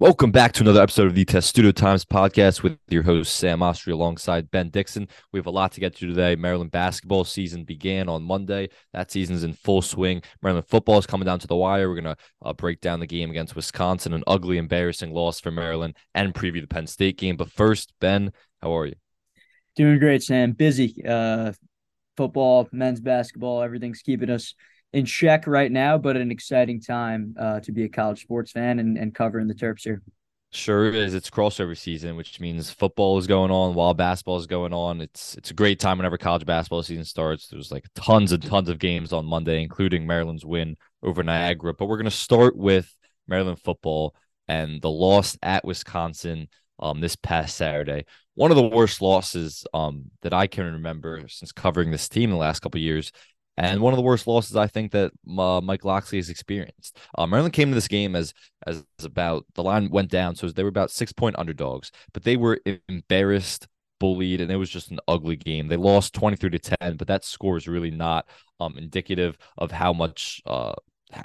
Welcome back to another episode of the Testudo Times podcast with your host Sam Oshtry alongside Ben Dickson. We have a lot to get to today. Maryland basketball season began on Monday. That season's in full swing. Maryland football is coming down to the wire. We're going to uh, break down the game against Wisconsin, an ugly, embarrassing loss for Maryland, and preview the Penn State game. But first, Ben, how are you? Doing great, Sam. Busy. Uh, football, men's basketball, everything's keeping us in check right now, but an exciting time uh, to be a college sports fan and, and covering the Terps here. Sure is. It's crossover season, which means football is going on while basketball is going on. It's it's a great time whenever college basketball season starts. There's like tons and tons of games on Monday, including Maryland's win over Niagara. But we're gonna start with Maryland football and the loss at Wisconsin um this past Saturday. One of the worst losses um that I can remember since covering this team the last couple years and one of the worst losses I think that uh, Mike Locksley has experienced. Uh, Maryland came to this game as as about the line went down, so they were about six point underdogs, but they were embarrassed, bullied, and it was just an ugly game. They lost twenty three to ten, but that score is really not um, indicative of how much uh,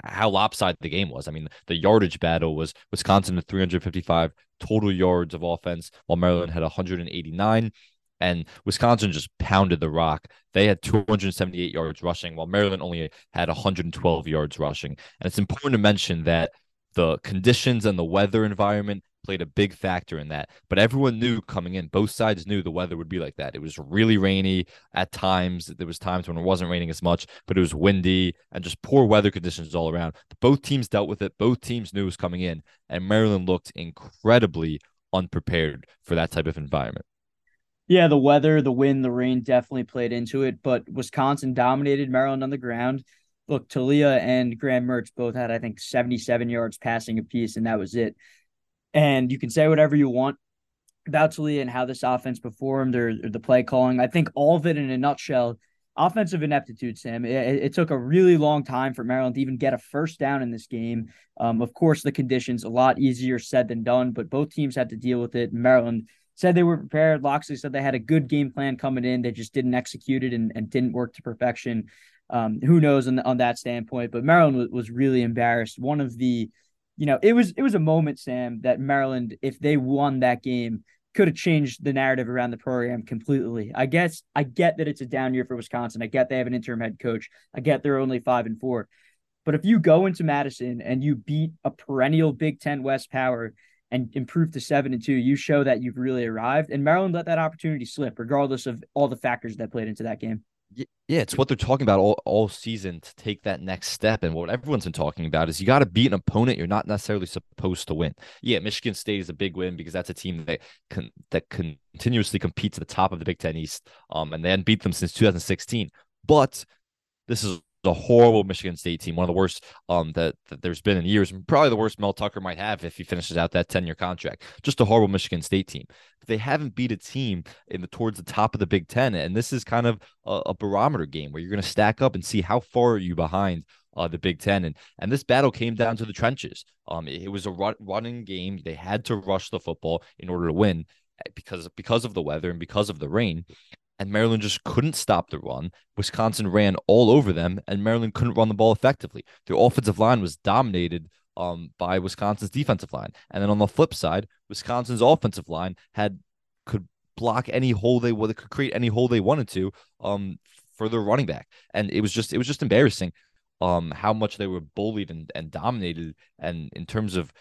how lopsided the game was. I mean, the yardage battle was Wisconsin at 355 total yards of offense, while Maryland had 189 and Wisconsin just pounded the rock. They had 278 yards rushing, while Maryland only had 112 yards rushing. And it's important to mention that the conditions and the weather environment played a big factor in that. But everyone knew coming in, both sides knew the weather would be like that. It was really rainy at times. There was times when it wasn't raining as much, but it was windy and just poor weather conditions all around. Both teams dealt with it. Both teams knew it was coming in, and Maryland looked incredibly unprepared for that type of environment. Yeah, the weather, the wind, the rain definitely played into it, but Wisconsin dominated Maryland on the ground. Look, Taulia and Graham Mertz both had, I think, 77 yards passing apiece, and that was it. And you can say whatever you want about Taulia and how this offense performed or, or, the play calling. I think all of it in a nutshell, offensive ineptitude, Sam. It, it, took a really long time for Maryland to even get a first down in this game. Um, of course, the conditions, a lot easier said than done, but both teams had to deal with it. Maryland – said they were prepared. Locksley said they had a good game plan coming in. They just didn't execute it and, and didn't work to perfection. Um, who knows on, on that standpoint? But Maryland was, was really embarrassed. One of the, you know, it was it was a moment, Sam, that Maryland, if they won that game, could have changed the narrative around the program completely. I guess I get that it's a down year for Wisconsin. I get they have an interim head coach. I get they're only five and four. But if you go into Madison and you beat a perennial Big Ten West power and improve to seven and two, you show that you've really arrived. And Maryland let that opportunity slip, regardless of all the factors that played into that game. Yeah, it's what they're talking about all, all season to take that next step. And what everyone's been talking about is you got to beat an opponent you're not necessarily supposed to win. Yeah, Michigan State is a big win because that's a team that can that continuously competes at the top of the Big Ten East. Um, and they hadn't beat them since 2016. But this is a horrible Michigan State team, one of the worst um, that, that there's been in years, probably the worst Mel Tucker might have if he finishes out that 10 year contract. Just a horrible Michigan State team. They haven't beat a team in the towards the top of the Big Ten, and this is kind of a, a barometer game where you're going to stack up and see how far are you behind uh, the Big Ten. And and this battle came down to the trenches. Um, it, it was a run, running game. They had to rush the football in order to win because because of the weather and because of the rain and Maryland just couldn't stop the run. Wisconsin ran all over them, and Maryland couldn't run the ball effectively. Their offensive line was dominated um, by Wisconsin's defensive line, and then on the flip side, Wisconsin's offensive line had could block any hole they would, could create any hole they wanted to um, for their running back, and it was just it was just embarrassing um, how much they were bullied and, and dominated, and in terms of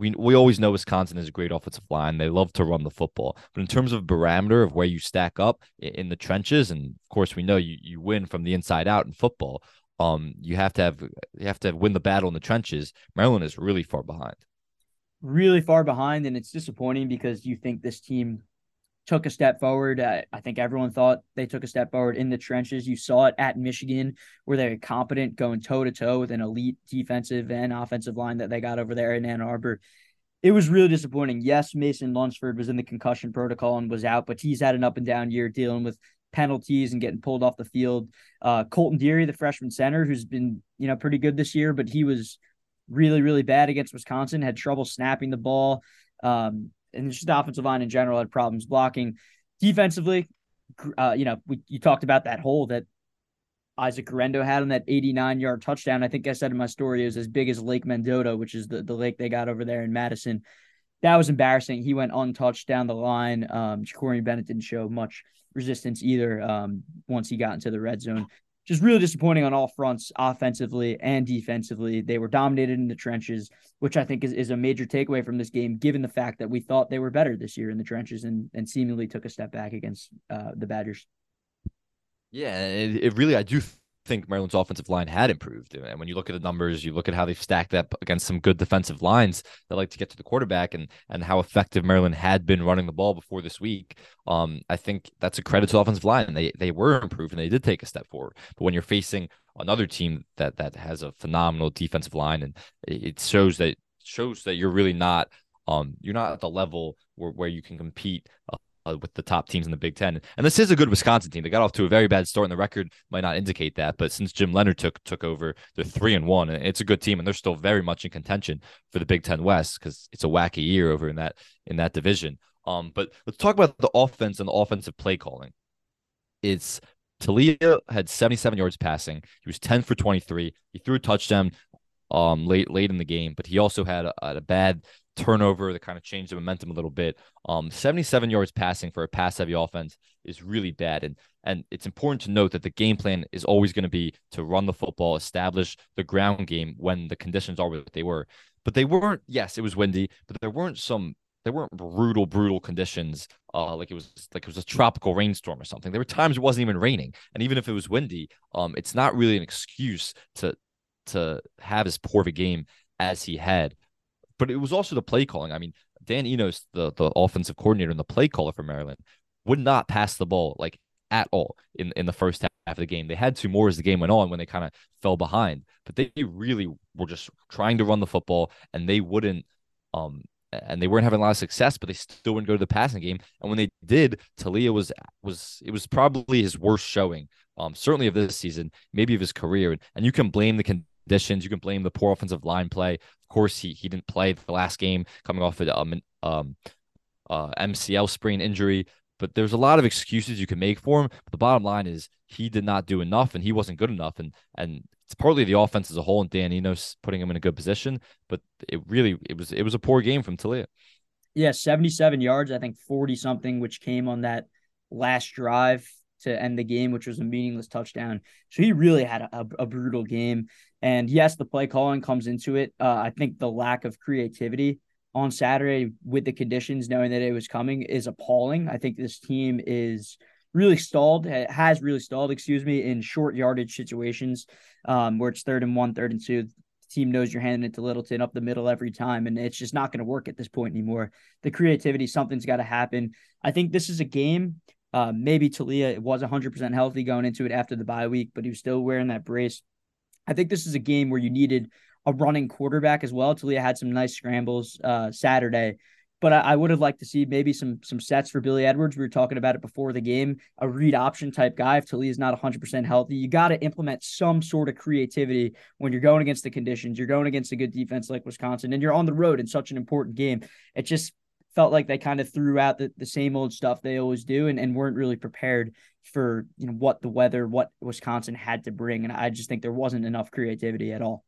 we we always know Wisconsin is a great offensive line. They love to run the football. But in terms of barometer of where you stack up in the trenches, and of course we know you you win from the inside out in football. Um, you have to have you have to win the battle in the trenches. Maryland is really far behind. Really far behind, and it's disappointing because you think this team took a step forward. I, I think everyone thought they took a step forward in the trenches. You saw it at Michigan, where they're competent, going toe to toe with an elite defensive and offensive line that they got over there in Ann Arbor. It was really disappointing. Yes, Mason Lunsford was in the concussion protocol and was out, but he's had an up and down year dealing with penalties and getting pulled off the field. Uh, Coltin Deery, the freshman center, who's been you know pretty good this year, but he was really really bad against Wisconsin. Had trouble snapping the ball. Um, and just the offensive line in general had problems blocking. Defensively, uh, you know, we you talked about that hole that Isaac Guerendo had on that 89 yard touchdown. I think I said in my story it was as big as Lake Mendota, which is the, the lake they got over there in Madison. that was embarrassing. He went untouched down the line. Um, Bennett didn't show much resistance either um, once he got into the red zone. Just really disappointing on all fronts, offensively and defensively. They were dominated in the trenches, which I think is, is a major takeaway from this game, given the fact that we thought they were better this year in the trenches and, and seemingly took a step back against uh, the Badgers. Yeah, it, it really, I do think Maryland's offensive line had improved. And when you look at the numbers, you look at how they've stacked up against some good defensive lines that like to get to the quarterback and and how effective Maryland had been running the ball before this week. Um, I think that's a credit to the offensive line. And they they were improved and they did take a step forward. But when you're facing another team that that has a phenomenal defensive line and it shows that shows that you're really not um you're not at the level where, where you can compete uh, with the top teams in the Big Ten. And this is a good Wisconsin team. They got off to a very bad start, and the record might not indicate that. But since Jim Leonhard took took over, they're three and one, and it's a good team, and they're still very much in contention for the Big Ten West because it's a wacky year over in that in that division. Um, but let's talk about the offense and the offensive play calling. It's Taulia had 77 yards passing. He was 10 for 23. He threw a touchdown um late late in the game, but he also had a, a bad turnover that kind of changed the momentum a little bit. Um, 77 yards passing for a pass heavy offense is really bad. And and it's important to note that the game plan is always going to be to run the football, establish the ground game when the conditions are what they were. But they weren't, yes, it was windy, but there weren't some there weren't brutal, brutal conditions. Uh, like it was like it was a tropical rainstorm or something. There were times it wasn't even raining, and even if it was windy, um, it's not really an excuse to to have as poor of a game as he had but it was also the play calling. I mean, Dan Enos, the the offensive coordinator and the play caller for Maryland, would not pass the ball like at all in in the first half of the game. They had two more as the game went on when they kind of fell behind, but they really were just trying to run the football and they wouldn't um and they weren't having a lot of success, but they still wouldn't go to the passing game. And when they did, Taulia was was it was probably his worst showing, um, certainly of this season, maybe of his career. And, and you can blame the you can blame the poor offensive line play Of course, he he didn't play the last game coming off of um, um uh, MCL sprain injury. But there's a lot of excuses you can make for him. But the bottom line is he did not do enough, and he wasn't good enough. And and it's partly the offense as a whole, and Dan Enos putting him in a good position. But it really it was it was a poor game from Taulia. Yeah, 77 yards, I think 40 something, which came on that last drive to end the game, which was a meaningless touchdown. So he really had a, a, brutal game. And yes, the play calling comes into it. Uh, I think the lack of creativity on Saturday with the conditions, knowing that it was coming, is appalling. I think this team is really stalled, has really stalled, excuse me, in short yardage situations um, where it's third and one, third and two. The team knows you're handing it to Littleton up the middle every time, and it's just not going to work at this point anymore. The creativity, something's got to happen. I think this is a game uh, maybe Taulia was 100% healthy going into it after the bye week, but he was still wearing that brace. I think this is a game where you needed a running quarterback as well. Taulia had some nice scrambles uh, Saturday, but I, I, would have liked to see maybe some some sets for Billy Edwards. We were talking about it before the game, a read option type guy. If Taulia is not 100% healthy, you got to implement some sort of creativity when you're going against the conditions. You're going against a good defense like Wisconsin, and you're on the road in such an important game. It just felt like they kind of threw out the, the same old stuff they always do and, and weren't really prepared for you know what the weather what wisconsin had to bring and i just think there wasn't enough creativity at all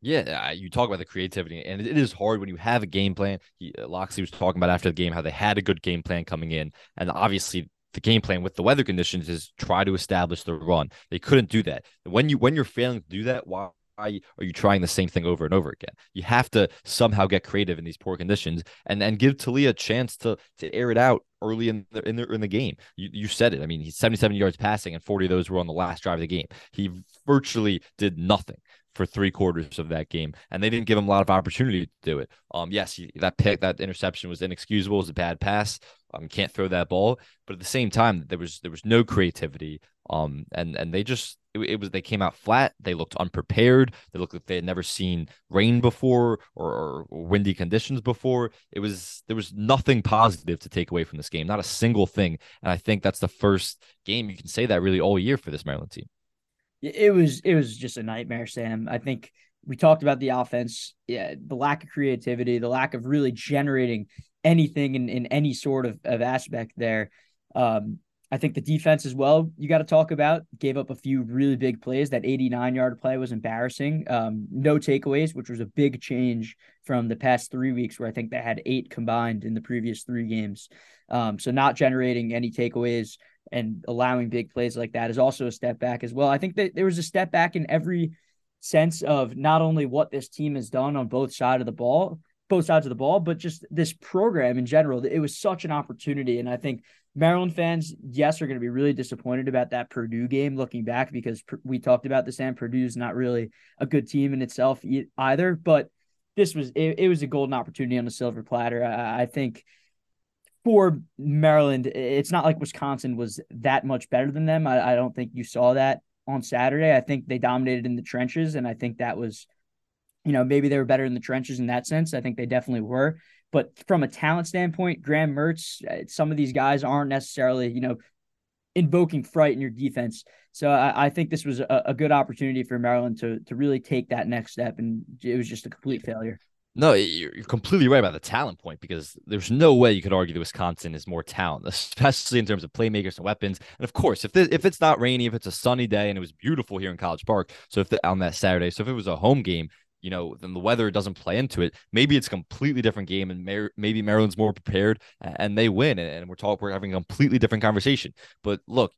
yeah, you talk about the creativity, and it is hard when you have a game plan. He, uh, Locksley was talking about after the game how they had a good game plan coming in, and obviously the game plan with the weather conditions is try to establish the run. They couldn't do that. When you when you're failing to do that, why why are you trying the same thing over and over again? You have to somehow get creative in these poor conditions and and give Taulia a chance to to air it out early in the in the in the game. You you said it. I mean, he's 77 yards passing and 40 of those were on the last drive of the game. He virtually did nothing for three quarters of that game, and they didn't give him a lot of opportunity to do it. Um, yes, that pick, that interception was inexcusable. It was a bad pass. Um, can't throw that ball, but at the same time, there was there was no creativity. Um, and and they just it, it, was they came out flat. They looked unprepared. They looked like they had never seen rain before or, or windy conditions before. It was there was nothing positive to take away from this game, not a single thing. And I think that's the first game you can say that really all year for this Maryland team. It was it was just a nightmare, Sam. I think we talked about the offense, yeah, the lack of creativity, the lack of really generating anything in, in any sort of, of aspect there. Um, I think the defense as well, you got to talk about, gave up a few really big plays. That 89 yard play was embarrassing. Um, no takeaways, which was a big change from the past three weeks, where I think they had eight combined in the previous three games. Um, so not generating any takeaways and allowing big plays like that is also a step back as well. I think that there was a step back in every sense of not only what this team has done on both sides of the ball, both sides of the ball, but just this program in general. It was such an opportunity. And I think Maryland fans, yes, are going to be really disappointed about that Purdue game looking back because we talked about this and Purdue's not really a good team in itself either. But this was it, it was a golden opportunity on a silver platter. I, I think for Maryland, it's not like Wisconsin was that much better than them. I, I don't think you saw that on Saturday. I think they dominated in the trenches, and I think that was, you know, maybe they were better in the trenches in that sense. I think they definitely were. But from a talent standpoint, Graham Mertz, uh, some of these guys aren't necessarily, you know, invoking fright in your defense. So I, I think this was a, a, good opportunity for Maryland to to really take that next step, and it was just a complete failure. No, you're completely right about the talent point because there's no way you could argue that Wisconsin is more talent, especially in terms of playmakers and weapons. And of course, if if it's not rainy, if it's a sunny day, and it was beautiful here in College Park, so if the, on that Saturday, so if it was a home game, you know, then the weather doesn't play into it. Maybe it's a completely different game, and Mar- maybe Maryland's more prepared and they win, and we're talking, we're having a completely different conversation. But look,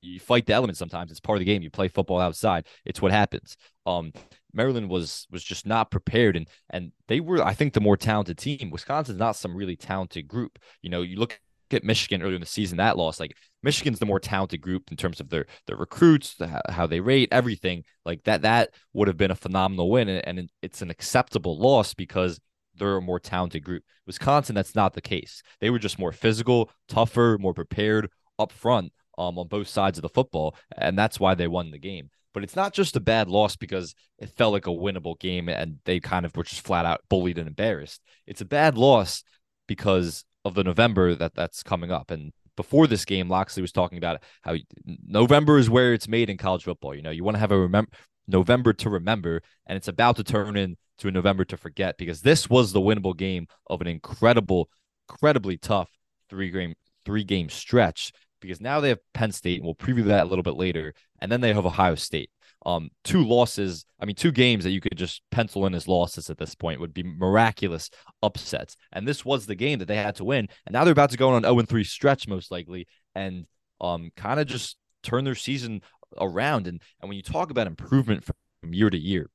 you fight the elements sometimes. It's part of the game. You play football outside. It's what happens. Um, Maryland was was just not prepared, and and they were, I think, the more talented team. Wisconsin's not some really talented group. You know, you look at Michigan earlier in the season, that loss, like Michigan's the more talented group in terms of their their recruits, the, how they rate, everything like that. That would have been a phenomenal win, and, and it's an acceptable loss because they're a more talented group. Wisconsin, that's not the case. They were just more physical, tougher, more prepared up front um, on both sides of the football, and that's why they won the game. But it's not just a bad loss because it felt like a winnable game and they kind of were just flat out bullied and embarrassed. It's a bad loss because of the November that that's coming up. And before this game, Locksley was talking about how November is where it's made in college football. You know, you want to have a remember November to remember, and it's about to turn into a November to forget because this was the winnable game of an incredible, incredibly tough three game three game stretch because now they have Penn State, and we'll preview that a little bit later, and then they have Ohio State. Um, two losses, I mean, two games that you could just pencil in as losses at this point would be miraculous upsets. And this was the game that they had to win. And now they're about to go on an 0 3 stretch, most likely, and um, kind of just turn their season around. And, and when you talk about improvement from year to year,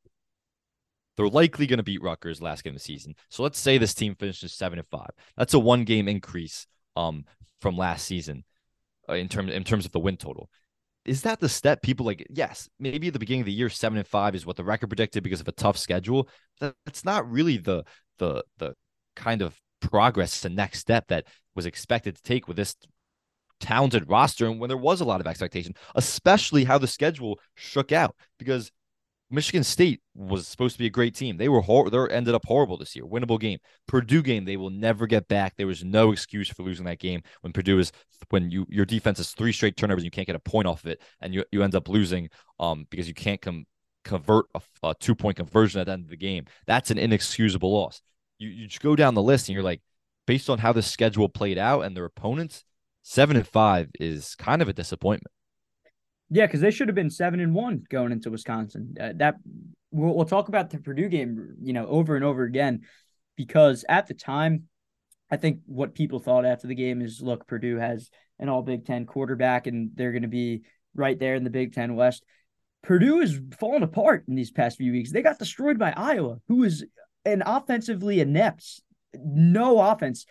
they're likely going to beat Rutgers last game of the season. So let's say this team finishes seven and five. That's a one game increase um, from last season uh, in terms in terms of the win total. Is that the step people like? Yes, maybe at the beginning of the year, seven and five is what the record predicted because of a tough schedule. That's not really the the the kind of progress, the next step that was expected to take with this talented roster and when there was a lot of expectation, especially how the schedule shook out. Because Michigan State was supposed to be a great team. They were hor- they ended up horrible this year. Winnable game. Purdue game they will never get back. There was no excuse for losing that game when Purdue is when you your defense is three straight turnovers and you can't get a point off of it and you you end up losing um because you can't come convert a, a two point conversion at the end of the game. That's an inexcusable loss. You you just go down the list and you're like, based on how the schedule played out and their opponents, seven and five is kind of a disappointment. Yeah, because they should have been seven and one going into Wisconsin. Uh, that we'll, we'll talk about the Purdue game, you know, over and over again, because at the time, I think what people thought after the game is, look, Purdue has an All Big Ten quarterback, and they're going to be right there in the Big Ten West. Purdue has fallen apart in these past few weeks. They got destroyed by Iowa, who is an offensively inept, no offense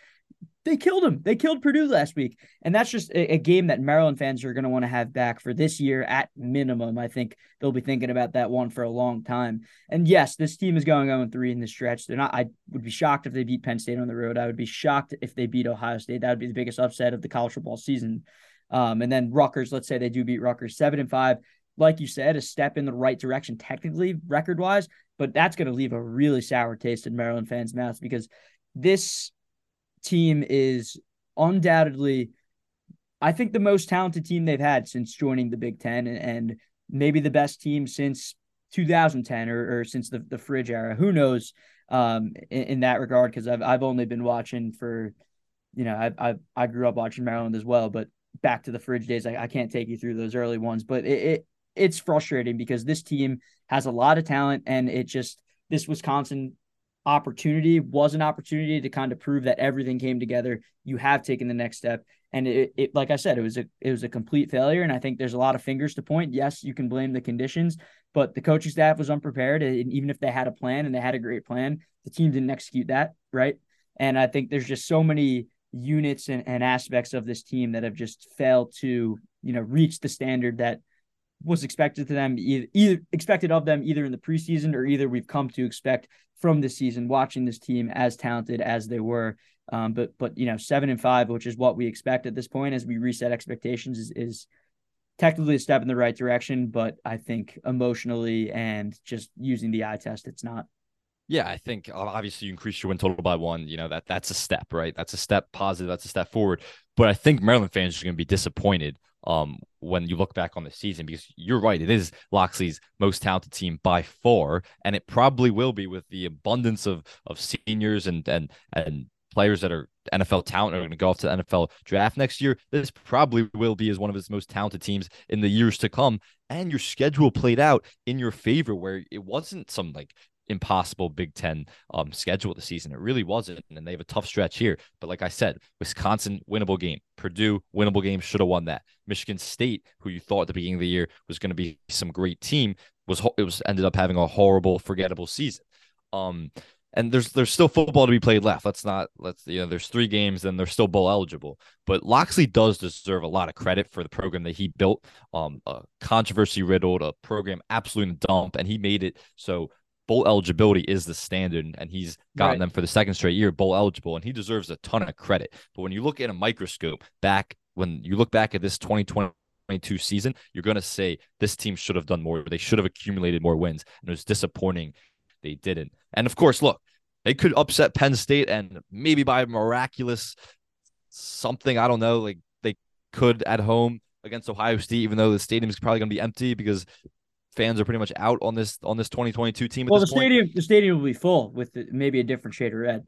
they killed him. They killed Purdue last week. And that's just a, a game that Maryland fans are going to want to have back for this year at minimum. I think they'll be thinking about that one for a long time. And yes, this team is going on 3 in the stretch. They're not I would be shocked if they beat Penn State on the road. I would be shocked if they beat Ohio State. That would be the biggest upset of the college football season. Um, and then Rutgers, let's say they do beat Rutgers 7 and 5 like you said, a step in the right direction technically, record wise, but that's going to leave a really sour taste in Maryland fans' mouths because this team is undoubtedly, I think, the most talented team they've had since joining the Big Ten and, maybe the best team since 2010 or, or since the, the fridge era. Who knows um, in, in that regard? Because I've, I've only been watching for, you know, I, I, I grew up watching Maryland as well, but back to the fridge days. I, I can't take you through those early ones, but it, it it's frustrating because this team has a lot of talent and it just this Wisconsin opportunity was an opportunity to kind of prove that everything came together. You have taken the next step. And it, it, like I said, it was a it was a complete failure. And I think there's a lot of fingers to point. Yes, you can blame the conditions, but the coaching staff was unprepared. And even if they had a plan and they had a great plan, the team didn't execute that, right? And I think there's just so many units and, and aspects of this team that have just failed to, you know, reach the standard that was expected to them either, either expected of them either in the preseason or either we've come to expect from this season watching this team as talented as they were um, but but you know seven and five which is what we expect at this point as we reset expectations is, is technically a step in the right direction but i think emotionally and just using the eye test it's not yeah, I think obviously you increase your win total by one. You know that that's a step, right? That's a step positive. That's a step forward. But I think Maryland fans are going to be disappointed um, when you look back on the season because you're right. It is Locksley's most talented team by far, and it probably will be with the abundance of of seniors and and and players that are NFL talent are going to go off to the NFL draft next year. This probably will be as one of his most talented teams in the years to come. And your schedule played out in your favor, where it wasn't some like impossible Big Ten um, schedule the season. It really wasn't, and they have a tough stretch here. But like I said, Wisconsin winnable game, Purdue winnable game, should have won that. Michigan State, who you thought at the beginning of the year was going to be some great team, was it was ended up having a horrible, forgettable season. Um, and there's there's still football to be played left. Let's not let's you know there's three games and they're still bowl eligible. But Locksley does deserve a lot of credit for the program that he built. Um, a controversy riddled, a program absolutely in the dump, and he made it so bowl eligibility is the standard, and he's gotten right. them for the second straight year bowl eligible, and he deserves a ton of credit. But when you look at a microscope back, when you look back at this 2022 season, you're going to say this team should have done more. They should have accumulated more wins, and it was disappointing they didn't. And of course, look, they could upset Penn State, and maybe by miraculous something, I don't know, like they could at home against Ohio State, even though the stadium is probably going to be empty because fans are pretty much out on this on this 2022 team. well, the point. stadium the stadium will be full with the, maybe a different shade of red,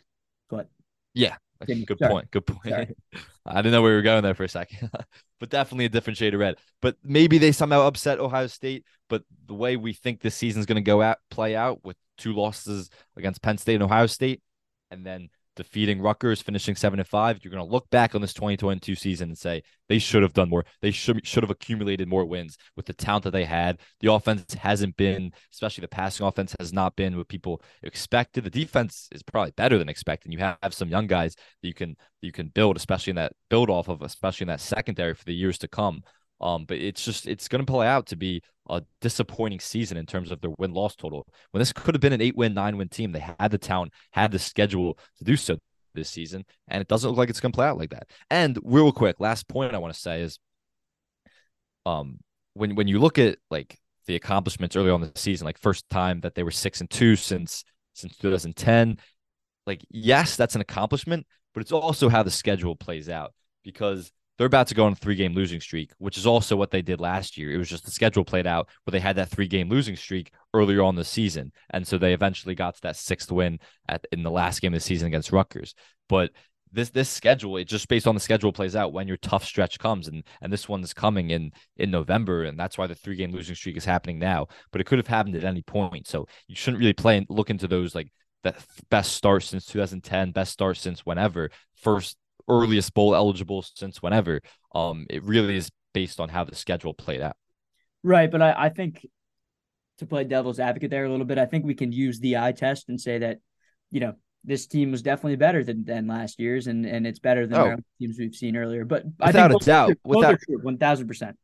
but yeah, good sorry. point. Good point. I didn't know where we were going there for a second, but definitely a different shade of red. But maybe they somehow upset Ohio State. But the way we think this season's going to go out, play out with two losses against Penn State and Ohio State, and then defeating Rutgers, finishing seven and five, you're going to look back on this 2022 season and say they should have done more. They should should have accumulated more wins with the talent that they had. The offense hasn't been, especially the passing offense, has not been what people expected. The defense is probably better than expected. You have some young guys that you can you can build, especially in that build off of, especially in that secondary for the years to come. Um, but it's just it's going to play out to be a disappointing season in terms of their win loss total. When this could have been an eight win, nine win team, they had the talent, had the schedule to do so this season, and it doesn't look like it's going to play out like that. And real quick, last point I want to say is, um, when when you look at like the accomplishments early on the season, like first time that they were six and two since since 2010, like yes, that's an accomplishment, but it's also how the schedule plays out because they're about to go on a three game losing streak, which is also what they did last year. It was just the schedule played out where they had that three game losing streak earlier on the season. And so they eventually got to that sixth win at in the last game of the season against Rutgers. But this this schedule, it just based on the schedule plays out when your tough stretch comes. And and this one's coming in in November. And that's why the three game losing streak is happening now. But it could have happened at any point. So you shouldn't really play and look into those like that best start since 2010, best start since whenever, first earliest bowl eligible since whenever. Um, it really is based on how the schedule played out. Right, but I, I think to play devil's advocate there a little bit, I think we can use the eye test and say that, you know, this team was definitely better than, than last year's, and and it's better than oh. teams we've seen earlier. But without a doubt, without one thousand percent,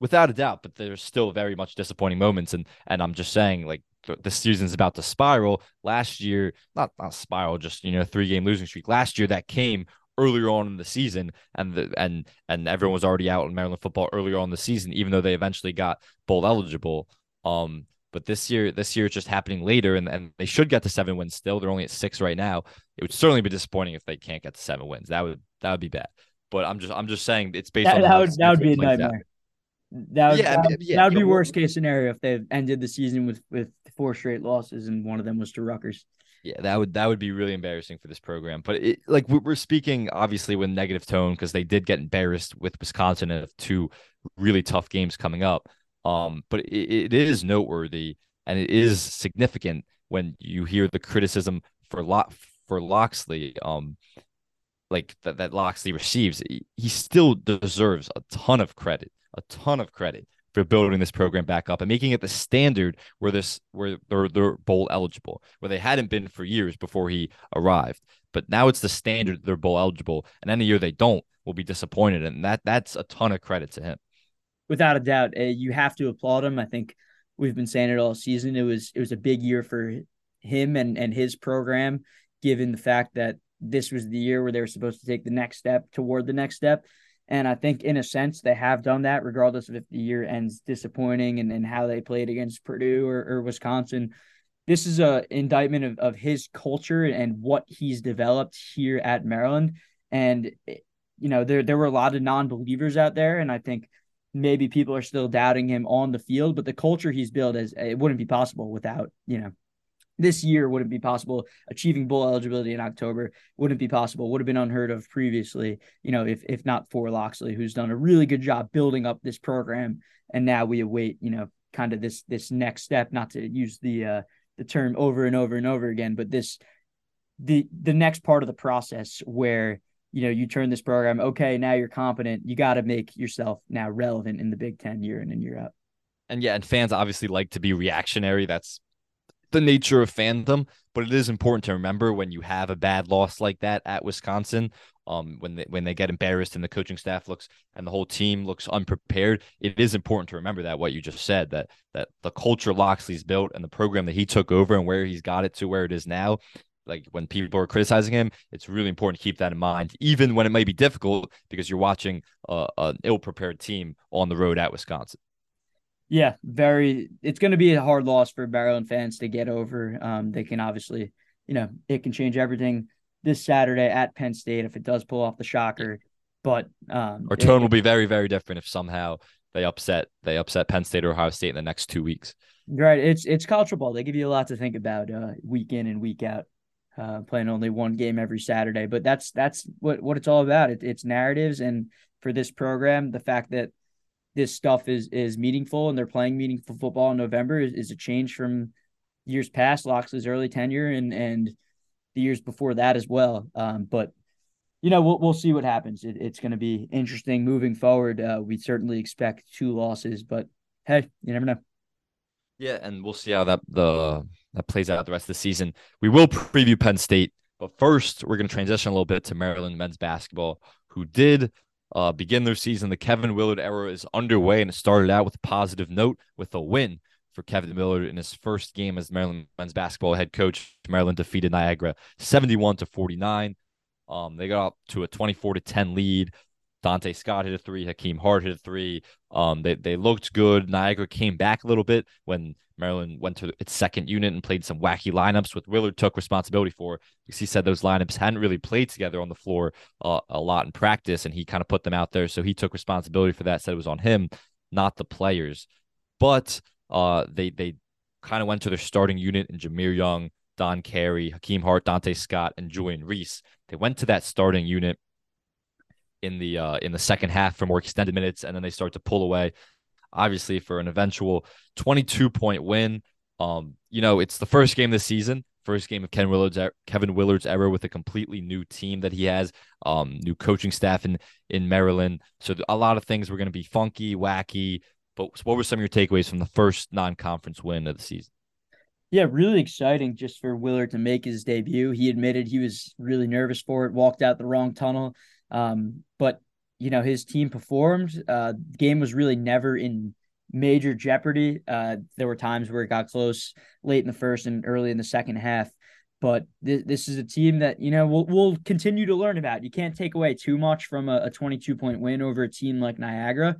without a doubt. But there's still very much disappointing moments, and and I'm just saying, like the season's about to spiral. Last year, not not spiral, just you know, three game losing streak. Last year that came earlier on in the season, and the and and everyone was already out in Maryland football earlier on the season, even though they eventually got bowl eligible. Um, but this year, this year it's just happening later, and, and they should get to seven wins still. They're only at six right now. It would certainly be disappointing if they can't get to seven wins. That would that would be bad. But I'm just I'm just saying it's based that, on that would that would be a nightmare. That would, yeah, that, yeah, that would be worst case scenario if they ended the season with with four straight losses and one of them was to Rutgers. Yeah, that would that would be really embarrassing for this program. But it, like we're speaking obviously with negative tone because they did get embarrassed with Wisconsin and two really tough games coming up. Um, but it, it is noteworthy and it is significant when you hear the criticism for Lock for Locksley. Um, like that, that Locksley receives, he still deserves a ton of credit, a ton of credit for building this program back up and making it the standard where this where they're, they're bowl eligible, where they hadn't been for years before he arrived. But now it's the standard they're bowl eligible, and any year they don't, will be disappointed, and that that's a ton of credit to him. Without a doubt, uh, you have to applaud him. I think we've been saying it all season. It was it was a big year for him and and his program, given the fact that this was the year where they were supposed to take the next step toward the next step. And I think, in a sense, they have done that, regardless of if the year ends disappointing and, and how they played against Purdue or, or Wisconsin. This is a indictment of, of his culture and what he's developed here at Maryland. And eh, you know, there there were a lot of non-believers out there, and I think maybe people are still doubting him on the field. But the culture he's built is eh, it wouldn't be possible without you know this year wouldn't be possible. Achieving bowl eligibility in October wouldn't be possible. Would have been unheard of previously, you know, if if not for Locksley, who's done a really good job building up this program. And now we await, you know, kind of this this next step. Not to use the uh, the term over and over and over again, but this the the next part of the process where you know you turn this program. Okay, now you're competent. You got to make yourself now relevant in the Big Ten year in and year out. And yeah, and fans obviously like to be reactionary. That's the nature of fandom, but it is important to remember when you have a bad loss like that at Wisconsin, um, when they when they get embarrassed and the coaching staff looks and the whole team looks unprepared, it is important to remember that what you just said that that the culture Locksley's built and the program that he took over and where he's got it to where it is now. Like when people are criticizing him, it's really important to keep that in mind, even when it may be difficult because you're watching uh, an ill-prepared team on the road at Wisconsin. Yeah, very. It's going to be a hard loss for Maryland fans to get over. Um, they can obviously, you know, it can change everything this Saturday at Penn State if it does pull off the shocker. But um, our tone it, will be very, very different if somehow they upset they upset Penn State or Ohio State in the next two weeks. Right. It's it's college football. They give you a lot to think about uh, week in and week out. Uh, playing only one game every Saturday, but that's that's what what it's all about. It, it's narratives, and for this program, the fact that this stuff is is meaningful and they're playing meaningful football in November is, is a change from years past, Locksley's early tenure and and the years before that as well. Um, but you know, we'll we'll see what happens. It, it's going to be interesting moving forward. Uh, we certainly expect two losses, but hey, you never know. Yeah, and we'll see how that the that plays out the rest of the season. We will preview Penn State, but first we're going to transition a little bit to Maryland men's basketball, who did uh, begin their season. The Kevin Willard era is underway, and it started out with a positive note with a win for Kevin Willard in his first game as Maryland men's basketball head coach. Maryland defeated Niagara 71 to 49. Um, they got up to a 24 to 10 lead. Donta Scott hit a three. Hakim Hart hit a three. Um, they they looked good. Niagara came back a little bit when Maryland went to its second unit and played some wacky lineups, with Willard took responsibility for. Because he said those lineups hadn't really played together on the floor uh, a lot in practice, and he kind of put them out there. So he took responsibility for that. Said it was on him, not the players. But uh, they they kind of went to their starting unit in Jahmir Young, Don Carey, Hakim Hart, Donta Scott, and Julian Reese. They went to that starting unit in the uh, in the second half for more extended minutes, and then they start to pull away. Obviously, for an eventual 22 point win. Um, you know, it's the first game this season, first game of Ken Willard's Kevin Willard's era with a completely new team that he has, um, new coaching staff in in Maryland. So a lot of things were going to be funky, wacky. But what were some of your takeaways from the first non-conference win of the season? Yeah, really exciting just for Willard to make his debut. He admitted he was really nervous for it, walked out the wrong tunnel. Um, but you know his team performed. Uh, game was really never in major jeopardy. Uh, there were times where it got close late in the first and early in the second half. But th- this is a team that you know we'll we'll continue to learn about. You can't take away too much from a, a 22 point win over a team like Niagara.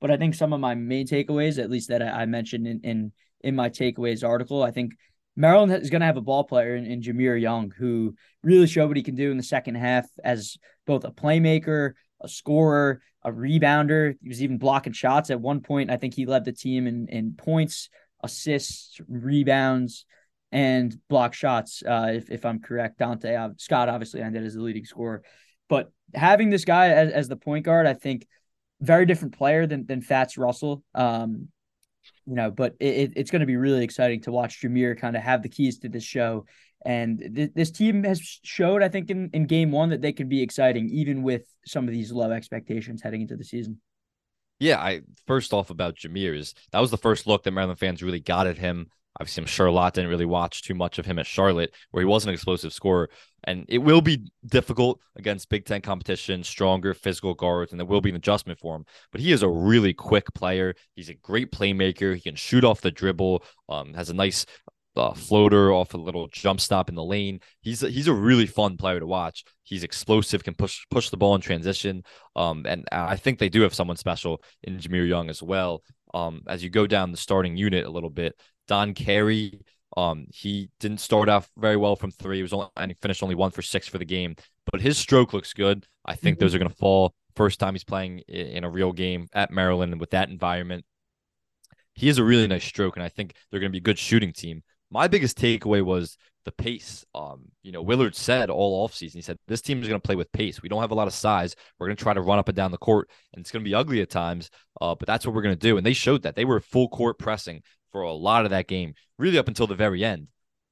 But I think some of my main takeaways, at least that I, I mentioned in, in in my takeaways article, I think Maryland is going to have a ball player in, in Jahmir Young who really showed what he can do in the second half as both a playmaker, a scorer, a rebounder. He was even blocking shots at one point. I think he led the team in, in points, assists, rebounds, and block shots. Uh, if if I'm correct, Donta uh, Scott obviously ended as the leading scorer, but having this guy as, as the point guard, I think very different player than than Fats Russell. Um, you know, but it, it's going to be really exciting to watch Jahmir kind of have the keys to this show. And th- this team has showed, I think, in, in game one that they can be exciting, even with some of these low expectations heading into the season. Yeah, I first off about Jahmir is that was the first look that Maryland fans really got at him. Obviously, I'm sure a lot didn't really watch too much of him at Charlotte, where he was an explosive scorer. And it will be difficult against Big Ten competition, stronger physical guards, and there will be an adjustment for him. But he is a really quick player. He's a great playmaker. He can shoot off the dribble. Um, has a nice uh, floater off a little jump stop in the lane. He's a, he's a really fun player to watch. He's explosive, can push push the ball in transition. Um, and I think they do have someone special in Jahmir Young as well. Um, as you go down the starting unit a little bit, Don Carey, um, he didn't start off very well from three. He was only and he finished only one for six for the game, but his stroke looks good. I think mm-hmm. those are going to fall. First time he's playing in a real game at Maryland and with that environment, he has a really nice stroke, and I think they're going to be a good shooting team. My biggest takeaway was the pace. Um, you know, Willard said all offseason, he said, this team is going to play with pace. We don't have a lot of size. We're going to try to run up and down the court, and it's going to be ugly at times, uh, but that's what we're going to do. And they showed that. They were full court pressing for a lot of that game, really up until the very end.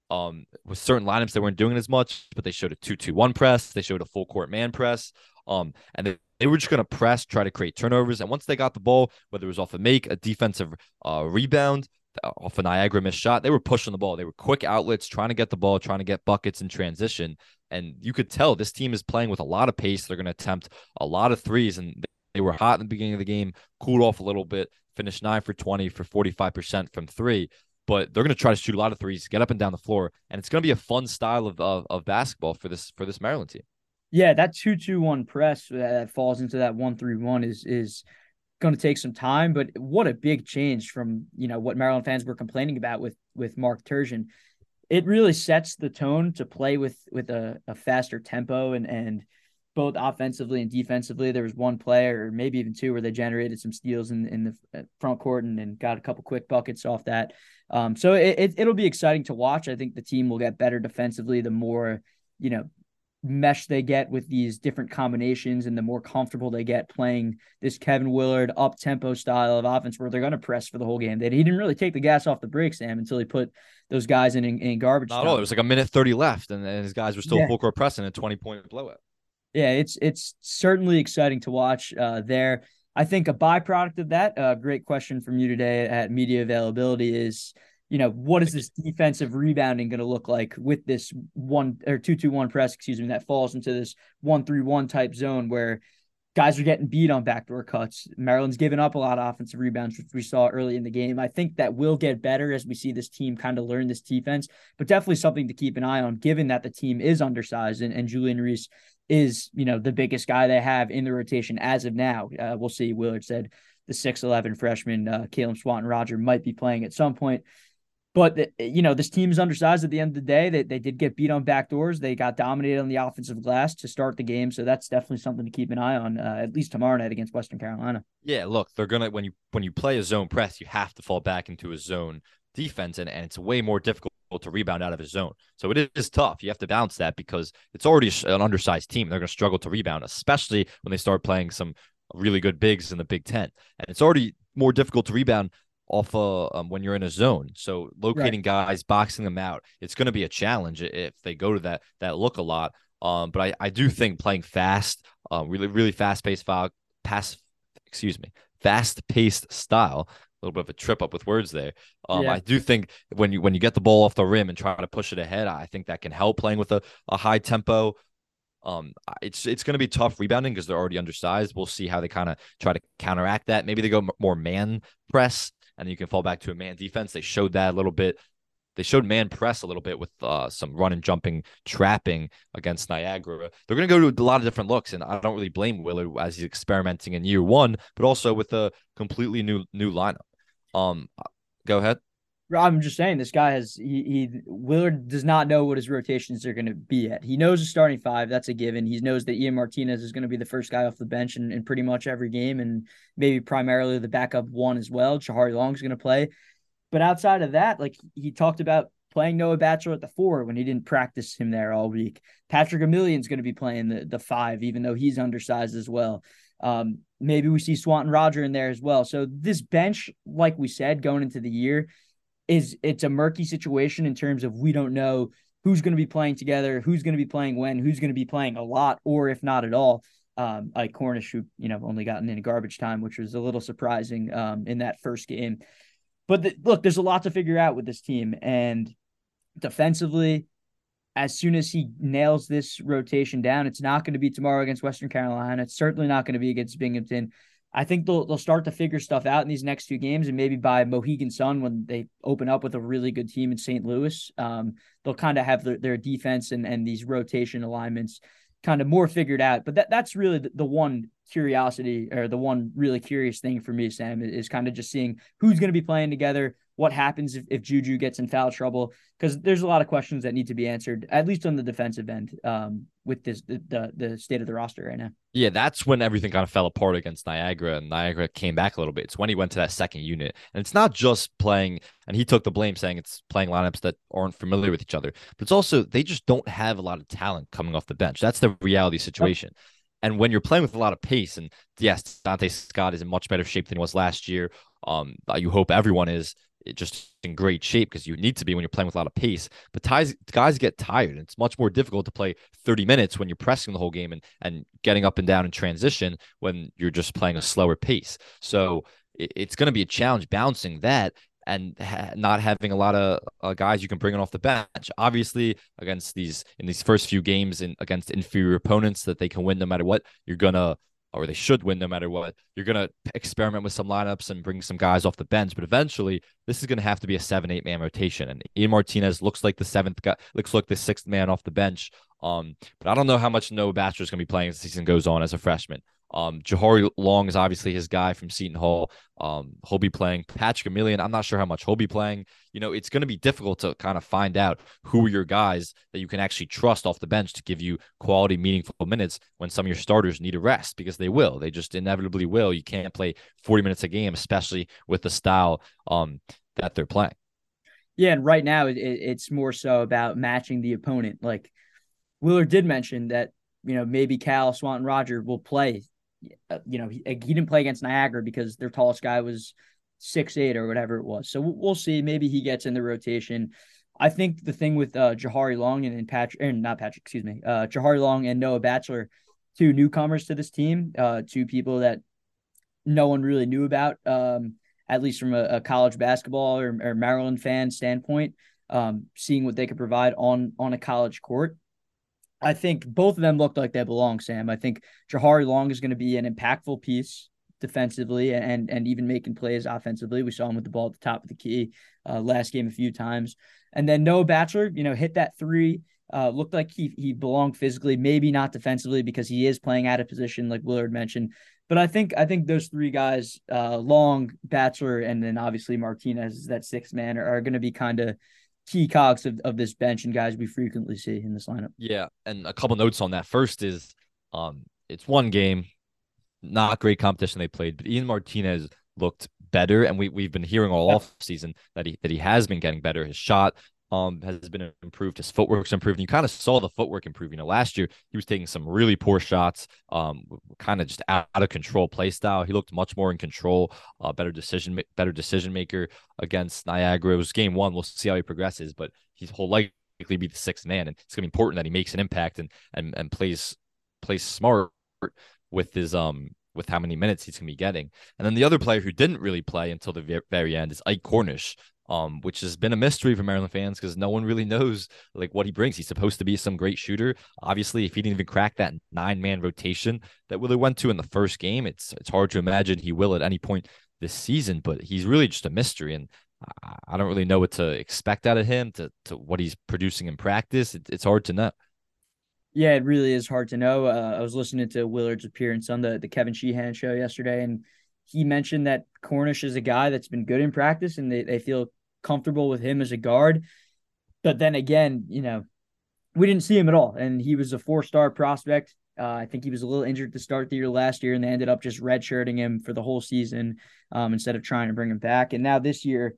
Um, with certain lineups, they weren't doing as much, but they showed a 2 2 1 press. They showed a full court man press. Um, and they, they were just going to press, try to create turnovers. And once they got the ball, whether it was off a make, a defensive uh, rebound, off a Niagara miss shot, they were pushing the ball. They were quick outlets, trying to get the ball, trying to get buckets in transition. And you could tell this team is playing with a lot of pace. They're going to attempt a lot of threes, and they were hot in the beginning of the game, cooled off a little bit, finished nine for 20 for 45% from three. But they're going to try to shoot a lot of threes, get up and down the floor, and it's going to be a fun style of, of, of basketball for this for this Maryland team. Yeah, that two two one press uh, that falls into that one three one is is going to take some time. But what a big change from you know what Maryland fans were complaining about with with Mark Turgeon. It really sets the tone to play with with a, a faster tempo and and both offensively and defensively. There was one player, or maybe even two, where they generated some steals in in the uh, front court and, and got a couple quick buckets off that. Um, so it, it will be exciting to watch. I think the team will get better defensively the more you know mesh they get with these different combinations and the more comfortable they get playing this Kevin Willard up tempo style of offense where they're going to press for the whole game. That he didn't really take the gas off the brakes, Sam, until he put those guys in in, in garbage. Not all. It was like a minute thirty left, and, and his guys were still yeah. full court pressing a twenty point blowout yeah, it's it's certainly exciting to watch uh, there. I think a byproduct of that, uh, great question from you today at media availability is, you know, what is this defensive rebounding going to look like with this one or two two one press, excuse me, that falls into this one three one type zone where guys are getting beat on backdoor cuts. Maryland's given up a lot of offensive rebounds, which we saw early in the game. I think that will get better as we see this team kind of learn this defense, but definitely something to keep an eye on, given that the team is undersized and, and Julian Reese is, you know, the biggest guy they have in the rotation as of now. Uh, we'll see. Willard said the 6'11 freshman, uh, Caleb Swanton Roger, might be playing at some point. But, you know, this team is undersized at the end of the day. They, they did get beat on backdoors. They got dominated on the offensive glass to start the game. So that's definitely something to keep an eye on, uh, at least tomorrow night against Western Carolina. Yeah, look, they're to, when you when you play a zone press, you have to fall back into a zone defense, and, and it's way more difficult to rebound out of his zone. So it is tough. You have to balance that because it's already an undersized team. They're to struggle to rebound, especially when they start playing some really good bigs in the Big Ten. And it's already more difficult to rebound off uh, um, when you're in a zone. So locating right. guys, boxing them out, it's going to be a challenge if they go to that that look a lot. Um, but I, I do think playing fast, uh, really really fast paced foul pass, excuse me, fast paced style A little bit of a trip up with words there. Um, yeah. I do think when you when you get the ball off the rim and try to push it ahead, I think that can help playing with a, a high tempo. Um, it's it's going to be tough rebounding because they're already undersized. We'll see how they kind of try to counteract that. Maybe they go more man press, and you can fall back to a man defense. They showed that a little bit they showed man press a little bit with uh, some run and jumping trapping against Niagara. They're going to go to a lot of different looks, and I don't really blame Willard as he's experimenting in year one, but also with a completely new new lineup. Um, go ahead. I'm just saying this guy has he, he Willard does not know what his rotations are going to be at. He knows a starting five, that's a given. He knows that Ian Martinez is going to be the first guy off the bench in, in pretty much every game, and maybe primarily the backup one as well. Jahari Long is going to play, but outside of that, like he talked about playing Noah Batchelor at the four when he didn't practice him there all week. Patrick Emilien's going to be playing the, the five, even though he's undersized as well. Um, maybe we see Swanton Roger in there as well. So this bench, like we said, going into the year, is it's a murky situation in terms of we don't know who's going to be playing together, who's going to be playing when, who's going to be playing a lot, or if not at all. Um, like Cornish, who you know only gotten in garbage time, which was a little surprising um, in that first game. But the, look, there's a lot to figure out with this team, and defensively, as soon as he nails this rotation down, it's not going to be tomorrow against Western Carolina. It's certainly not going to be against Binghamton. I think they'll they'll start to figure stuff out in these next two games, and maybe by Mohegan Sun when they open up with a really good team in St. Louis, um, they'll kind of have their, their defense and and these rotation alignments kind of more figured out. But that that's really the, the one curiosity or the one really curious thing for me, Sam, is, is kind of just seeing who's going to be playing together, what happens if, if Juju gets in foul trouble, because there's a lot of questions that need to be answered, at least on the defensive end, um, with this the, the, the state of the roster right now. Yeah, that's when everything kind of fell apart against Niagara, and Niagara came back a little bit. It's when he went to that second unit, and it's not just playing, and he took the blame, saying it's playing lineups that aren't familiar with each other, but it's also they just don't have a lot of talent coming off the bench. That's the reality situation. Yep. And when you're playing with a lot of pace, and yes, Donta Scott is in much better shape than he was last year. Um, you hope everyone is just in great shape because you need to be when you're playing with a lot of pace. But ties, guys get tired. It's much more difficult to play 30 minutes when you're pressing the whole game and and getting up and down in transition when you're just playing a slower pace. So it, it's going to be a challenge balancing that and ha- not having a lot of uh, guys you can bring in off the bench. Obviously, against these in these first few games and against inferior opponents that they can win no matter what, you're gonna or they should win no matter what. You're to experiment with some lineups and bring some guys off the bench, but eventually this is to have to be a seven, eight man rotation. And Ian Martinez looks like the seventh guy, looks like the sixth man off the bench. Um, but I don't know how much Noah Batchelor is to be playing as the season goes on as a freshman. Um, Jahari Long is obviously his guy from Seton Hall. Um, he'll be playing Patrick Emilien. I'm not sure how much he'll be playing. You know, it's going to be difficult to kind of find out who are your guys that you can actually trust off the bench to give you quality, meaningful minutes when some of your starters need a rest because they will. They just inevitably will. You can't play 40 minutes a game, especially with the style um, that they're playing. Yeah, and right now it, it's more so about matching the opponent. Like Willard did mention that you know maybe Cal Swanton-Rodger will play you know, he, he didn't play against Niagara because their tallest guy was six eight or whatever it was. So we'll see. Maybe he gets in the rotation. I think the thing with uh, Jahari Long and, and Patrick, and not Patrick, excuse me, uh, Jahari Long and Noah Batchelor, two newcomers to this team, uh, two people that no one really knew about, um, at least from a, a college basketball or, or, Maryland fan standpoint, um, seeing what they could provide on on a college court. I think both of them looked like they belong, Sam. I think Jahari Long is going to be an impactful piece defensively and and even making plays offensively. We saw him with the ball at the top of the key uh, last game a few times. And then Noah Batchelor, you know, hit that three. Uh, looked like he he belonged physically, maybe not defensively because he is playing out of position, like Willard mentioned. But I think I think those three guys, uh, Long, Batchelor, and then obviously Martinez, that sixth man, are, are going to be kind of key cogs of, of this bench and guys we frequently see in this lineup. Yeah, and a couple notes on that. First is um it's one game, not great competition they played, but Ian Martinez looked better, and we we've been hearing all yeah. off season that he that he has been getting better. His shot um has been improved. His footwork's improved. And you kind of saw the footwork improve. You know, last year he was taking some really poor shots, um, kind of just out, of control play style. He looked much more in control, uh, better decision, better decision maker against Niagara. It was game one. We'll see how he progresses, but he's whole likely be the sixth man, and it's gonna be important that he makes an impact and and and plays plays smart with his um with how many minutes he's going to be getting. And then the other player who didn't really play until the very end is Ike Cornish um, which has been a mystery for Maryland fans because no one really knows like what he brings. He's supposed to be some great shooter. Obviously, if he didn't even crack that nine man rotation that Willie went to in the first game, it's it's hard to imagine he will at any point this season. But he's really just a mystery, and I don't really know what to expect out of him to to what he's producing in practice. It, it's hard to know. Yeah, it really is hard to know. Uh, I was listening to Willard's appearance on the the Kevin Sheehan show yesterday, and he mentioned that Cornish is a guy that's been good in practice and they, they feel comfortable with him as a guard. But then again, you know, we didn't see him at all. And he was a four star prospect. Uh, I think he was a little injured to start the year last year, and they ended up just redshirting him for the whole season um, instead of trying to bring him back. And now this year,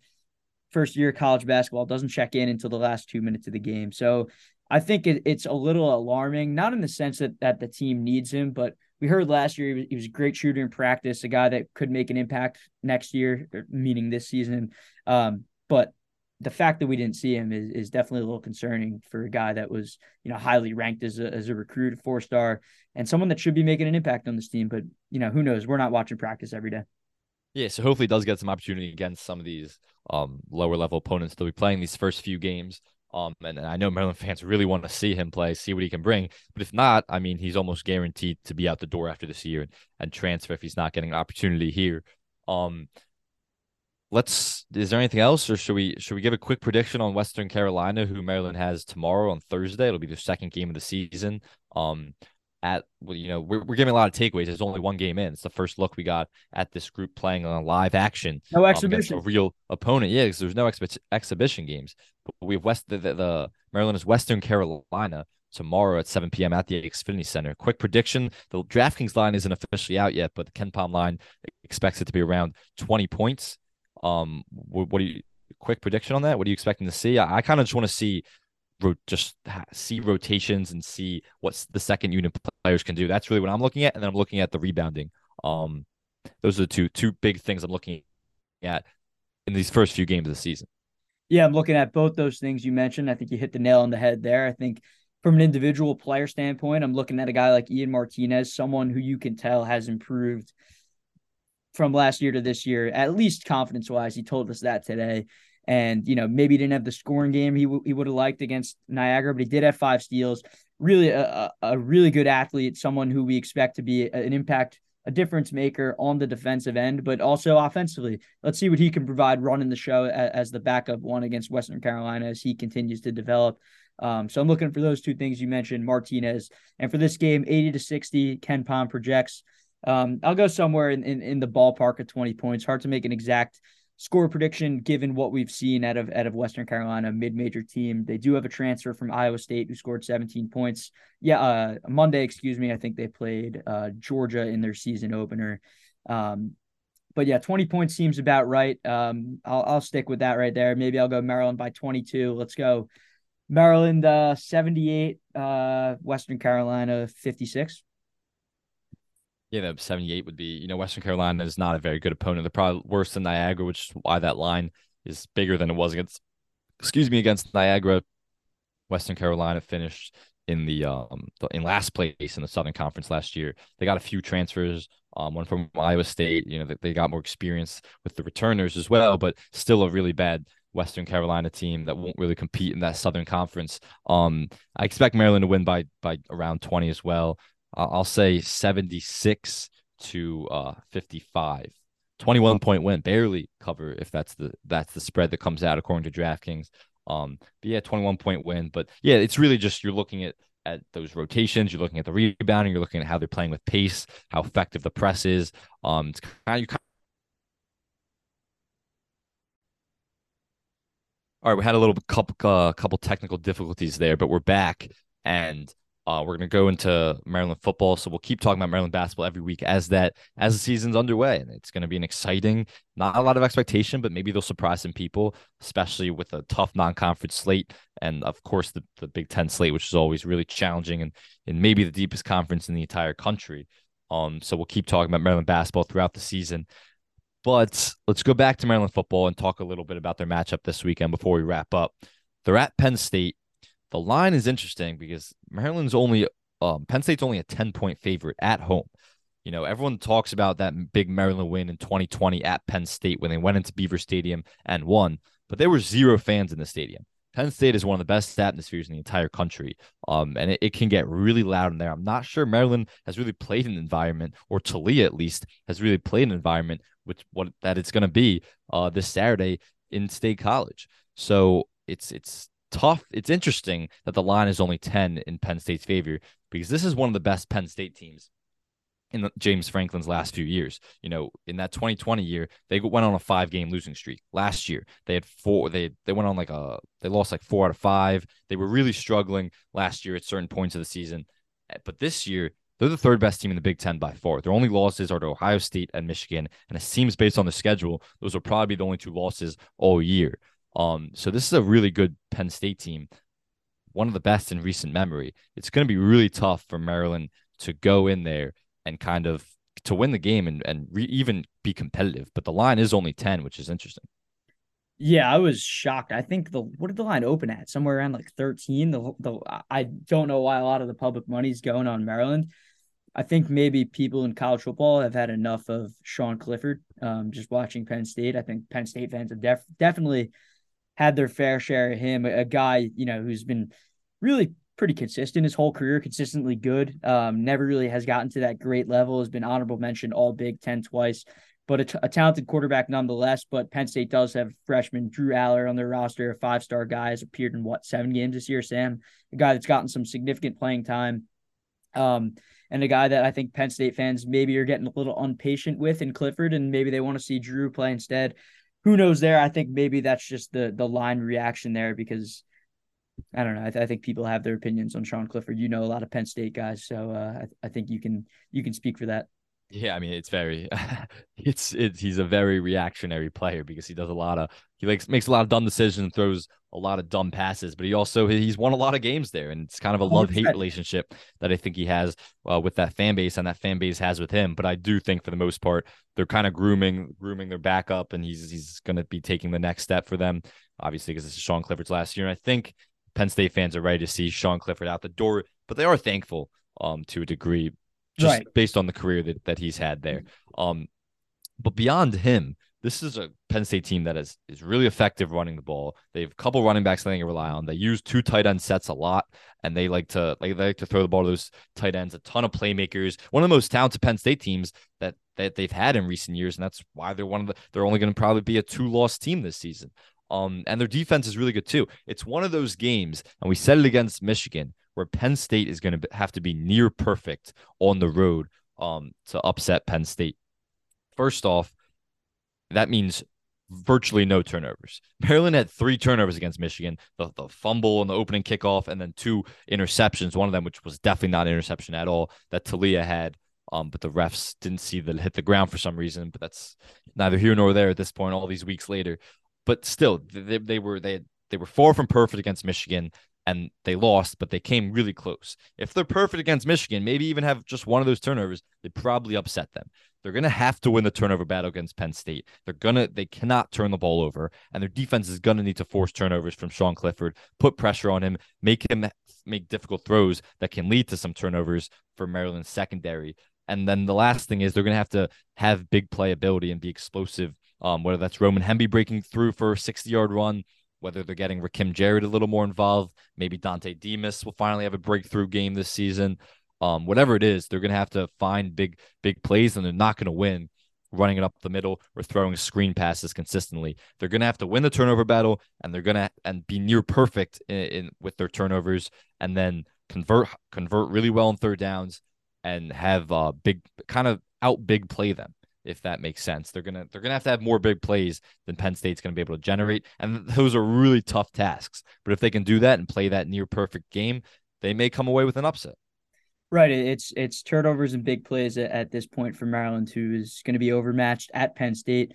first year college basketball, doesn't check in until the last two minutes of the game. So I think it, it's a little alarming, not in the sense that, that the team needs him, but we heard last year he was, he was, a great shooter in practice, a guy that could make an impact next year, meaning this season. Um, but the fact that we didn't see him is, is definitely a little concerning for a guy that was, you know, highly ranked as a, as a recruit, four star, and someone that should be making an impact on this team. But, you know, who knows? We're not watching practice every day. Yeah, so hopefully he does get some opportunity against some of these um, lower level opponents they'll be playing these first few games. Um, and, and I know Maryland fans really want to see him play, see what he can bring. But if not, I mean, he's almost guaranteed to be out the door after this year and, and transfer if he's not getting an opportunity here. Um, let's. Is there anything else, or should we should we give a quick prediction on Western Carolina, who Maryland has tomorrow on Thursday? It'll be the second game of the season. Um, at well, you know we're, we're giving a lot of takeaways. There's only one game in. It's the first look we got at this group playing on a live action. No exhibition. Um, a real opponent. Yeah, because there's no exhi- exhibition games. But we have West the, the, the, Maryland is Western Carolina tomorrow at 7 p.m. at the Xfinity Center. Quick prediction: the DraftKings line isn't officially out yet, but the KenPom line expects it to be around 20 points. Um, what, what do you? Quick prediction on that? What are you expecting to see? I, I kind of just want to see just see rotations and see what the second unit players can do. That's really what I'm looking at, and then I'm looking at the rebounding. Um, those are the two two big things I'm looking at in these first few games of the season. Yeah, I'm looking at both those things you mentioned. I think you hit the nail on the head there. I think from an individual player standpoint, I'm looking at a guy like Ian Martinez, someone who you can tell has improved from last year to this year, at least confidence wise. He told us that today. And, you know, maybe he didn't have the scoring game he, w- he would have liked against Niagara, but he did have five steals. Really, a, a really good athlete, someone who we expect to be an impact, a difference maker on the defensive end, but also offensively. Let's see what he can provide running the show as, as the backup one against Western Carolina as he continues to develop. Um, so I'm looking for those two things you mentioned, Martinez. And for this game, 80 to 60, KenPom projects. Um, I'll go somewhere in, in, in the ballpark of 20 points. Hard to make an exact score prediction given what we've seen out of out of Western Carolina, mid-major team. They do have a transfer from Iowa State who scored 17 points. Yeah, uh, Monday, excuse me. I think they played uh, Georgia in their season opener. Um, but yeah, 20 points seems about right. Um, I'll I'll stick with that right there. Maybe I'll go Maryland by 22. Let's go. Maryland uh, 78, uh, Western Carolina 56 yeah, the 78 would be, you know, Western Carolina is not a very good opponent. They're probably worse than Niagara, which is why that line is bigger than it was against, excuse me, against Niagara. Western Carolina finished in the um in last place in the Southern Conference last year. They got a few transfers, um, one from Iowa State. You know, they, they got more experience with the returners as well, but still a really bad Western Carolina team that won't really compete in that Southern Conference. Um, I expect Maryland to win by by around 20 as well. I'll say 76 to uh 55. 21 point win, barely cover if that's the that's the spread that comes out according to DraftKings. Um, but yeah, 21 point win. But yeah, it's really just you're looking at at those rotations, you're looking at the rebounding, you're looking at how they're playing with pace, how effective the press is. Um, it's kind of you kind all right, we had a little couple uh, couple technical difficulties there, but we're back and uh, we're going to go into Maryland football, so we'll keep talking about Maryland basketball every week as that as the season's underway, and it's going to be an exciting, not a lot of expectation, but maybe they'll surprise some people, especially with a tough non-conference slate, and of course the, the Big Ten slate, which is always really challenging and and maybe the deepest conference in the entire country. Um, so we'll keep talking about Maryland basketball throughout the season. But let's go back to Maryland football and talk a little bit about their matchup this weekend before we wrap up. They're at Penn State the line is interesting because Maryland's only um, Penn State's only a 10 point favorite at home. You know, everyone talks about that big Maryland win in 2020 at Penn State when they went into Beaver Stadium and won, but there were zero fans in the stadium. Penn State is one of the best atmospheres in the entire country. Um, and it, it, can get really loud in there. I'm not sure Maryland has really played an environment, or Taulia at least has really played an environment which what that it's going to be uh, this Saturday in State College. So it's it's tough. It's interesting that the line is only 10 in Penn State's favor because this is one of the best Penn State teams in the, James Franklin's last few years. You know, in that 2020 year, they went on a five game losing streak. Last year, they had four. They they went on like a they lost like four out of five. They were really struggling last year at certain points of the season, eh, but this year. They're the third best team in the Big Ten by far. Their only losses are to Ohio State and Michigan. And it seems based on the schedule, those will probably be the only two losses all year. Um, so this is a really good Penn State team, one of the best in recent memory. It's going to be really tough for Maryland to go in there and kind of to win the game and and re- even be competitive. But the line is only ten, which is interesting. Yeah, I was shocked. I think the what did the line open at? Somewhere around like 13. The the I don't know why a lot of the public money is going on Maryland. I think maybe people in college football have had enough of Sean Clifford. Um, just watching Penn State, I think Penn State fans have def- definitely had their fair share of him. A, guy, you know, who's been really pretty consistent his whole career, consistently good. Um, never really has gotten to that great level. Has been honorable mention All Big Ten twice but a, t- a talented quarterback nonetheless. But Penn State does have freshman Drew Allar on their roster, a five star guy, has appeared in what seven games this year. Sam, a guy that's gotten some significant playing time, um, and a guy that I think Penn State fans maybe are getting a little impatient with in Clifford, and maybe they want to see Drew play instead. Who knows? There, I think maybe that's just the the line reaction there because. I don't know. I, th- I, think people have their opinions on Sean Clifford. You know a lot of Penn State guys, so uh, I, th- I think you can you can speak for that. Yeah, I mean it's very it's it's he's a very reactionary player because he does a lot of he likes makes a lot of dumb decisions, throws a lot of dumb passes, but he also he's won a lot of games there, and it's kind of a love hate relationship that I think he has uh, with that fan base and that fan base has with him. But I do think for the most part they're kind of grooming grooming their backup, and he's he's going to be taking the next step for them, obviously because this is Sean Clifford's last year, and I think Penn State fans are ready to see Sean Clifford out the door, but they are thankful um to a degree just right. based on the career that, that he's had there. Um, but beyond him, this is a Penn State team that is is really effective running the ball. They have a couple running backs that they can rely on. They use two tight end sets a lot, and they like to like they like to throw the ball to those tight ends. A ton of playmakers. One of the most talented Penn State teams that that they've had in recent years, and that's why they're one of the. They're only going to probably be a two loss team this season. Um, and their defense is really good too. It's one of those games, and we said it against Michigan where Penn State is going to have to be near perfect on the road um, to upset Penn State. First off, that means virtually no turnovers. Maryland had three turnovers against Michigan the, the fumble and the opening kickoff, and then two interceptions, one of them, which was definitely not an interception at all, that Taulia had. Um, but the refs didn't see the hit the ground for some reason. But that's neither here nor there at this point. All these weeks later, but still, they, they were they they were far from perfect against Michigan and they lost, but they came really close. If they're perfect against Michigan, maybe even have just one of those turnovers, they probably upset them. They're going to have to win the turnover battle against Penn State. They're going to, they cannot turn the ball over, and their defense is going to need to force turnovers from Sean Clifford, put pressure on him, make him make difficult throws that can lead to some turnovers for Maryland's secondary. And then the last thing is they're going to have to have big playability and be explosive. Um, whether that's Roman Hemby breaking through for a 60 yard run, whether they're getting Rakim Jarrett a little more involved. Maybe Dontay Demus will finally have a breakthrough game this season. Um, whatever it is, they're going to have to find big, big plays, and they're not going to win running it up the middle or throwing screen passes consistently. They're going to have to win the turnover battle, and they're going to and be near perfect in, in with their turnovers, and then convert convert really well in third downs, and have uh big kind of out big play them if that makes sense. They're gonna they're gonna have to have more big plays than Penn State's gonna be able to generate, and those are really tough tasks. But if they can do that and play that near perfect game, they may come away with an upset. Right, it's it's turnovers and big plays at, this point for Maryland, who is going to be overmatched at Penn State.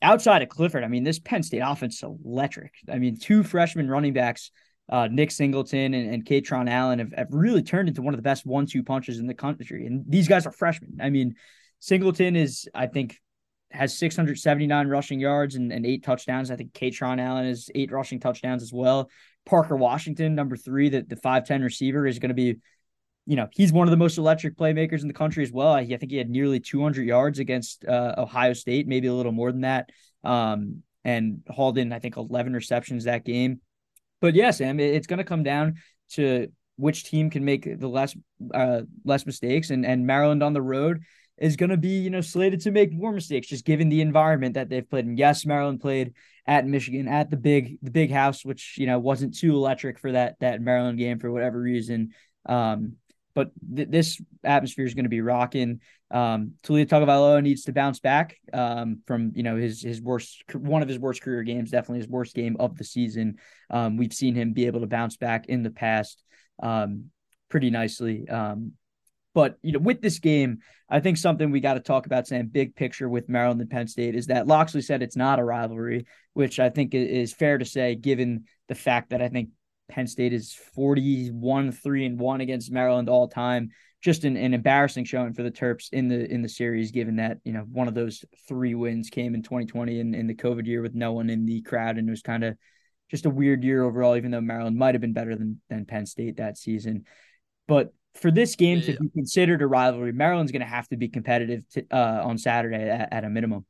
Outside of Clifford, I mean, this Penn State offense is electric. I mean, two freshman running backs, uh, Nick Singleton and, and Kaytron Allen, have, have really turned into one of the best one-two punches in the country. And these guys are freshmen. I mean, Singleton is, I think, has 679 rushing yards and, and eight touchdowns. I think Kaytron Allen has eight rushing touchdowns as well. Parker Washington, number three, that the 5'10 receiver is going to be, you know, he's one of the most electric playmakers in the country as well. I, I think he had nearly 200 yards against uh, Ohio State, maybe a little more than that. Um, and hauled in, I think, 11 receptions that game. But yeah, Sam, it, it's going to come down to which team can make the less uh, less mistakes. And and Maryland on the road is going to be, you know, slated to make more mistakes, just given the environment that they've played in. Yes, Maryland played at Michigan at the big the big house, which you know wasn't too electric for that that Maryland game for whatever reason. Um, but th- this atmosphere is going to be rocking. Um, Taulia Tagovailoa needs to bounce back um, from you know his his worst one of his worst career games, definitely his worst game of the season. Um, we've seen him be able to bounce back in the past um, pretty nicely. Um, But you know, with this game, I think something we got to talk about, saying big picture with Maryland and Penn State, is that Locksley said it's not a rivalry, which I think is fair to say, given the fact that I think Penn State is 41 3 and 1 against Maryland all time. Just an, an embarrassing showing for the Terps in the in the series, given that, you know, one of those three wins came in 2020 in, in the COVID year with no one in the crowd. And it was kind of just a weird year overall, even though Maryland might have been better than than Penn State that season. But for this game yeah. to be considered a rivalry, Maryland's going to have to be competitive to, uh, on Saturday at, at, a minimum.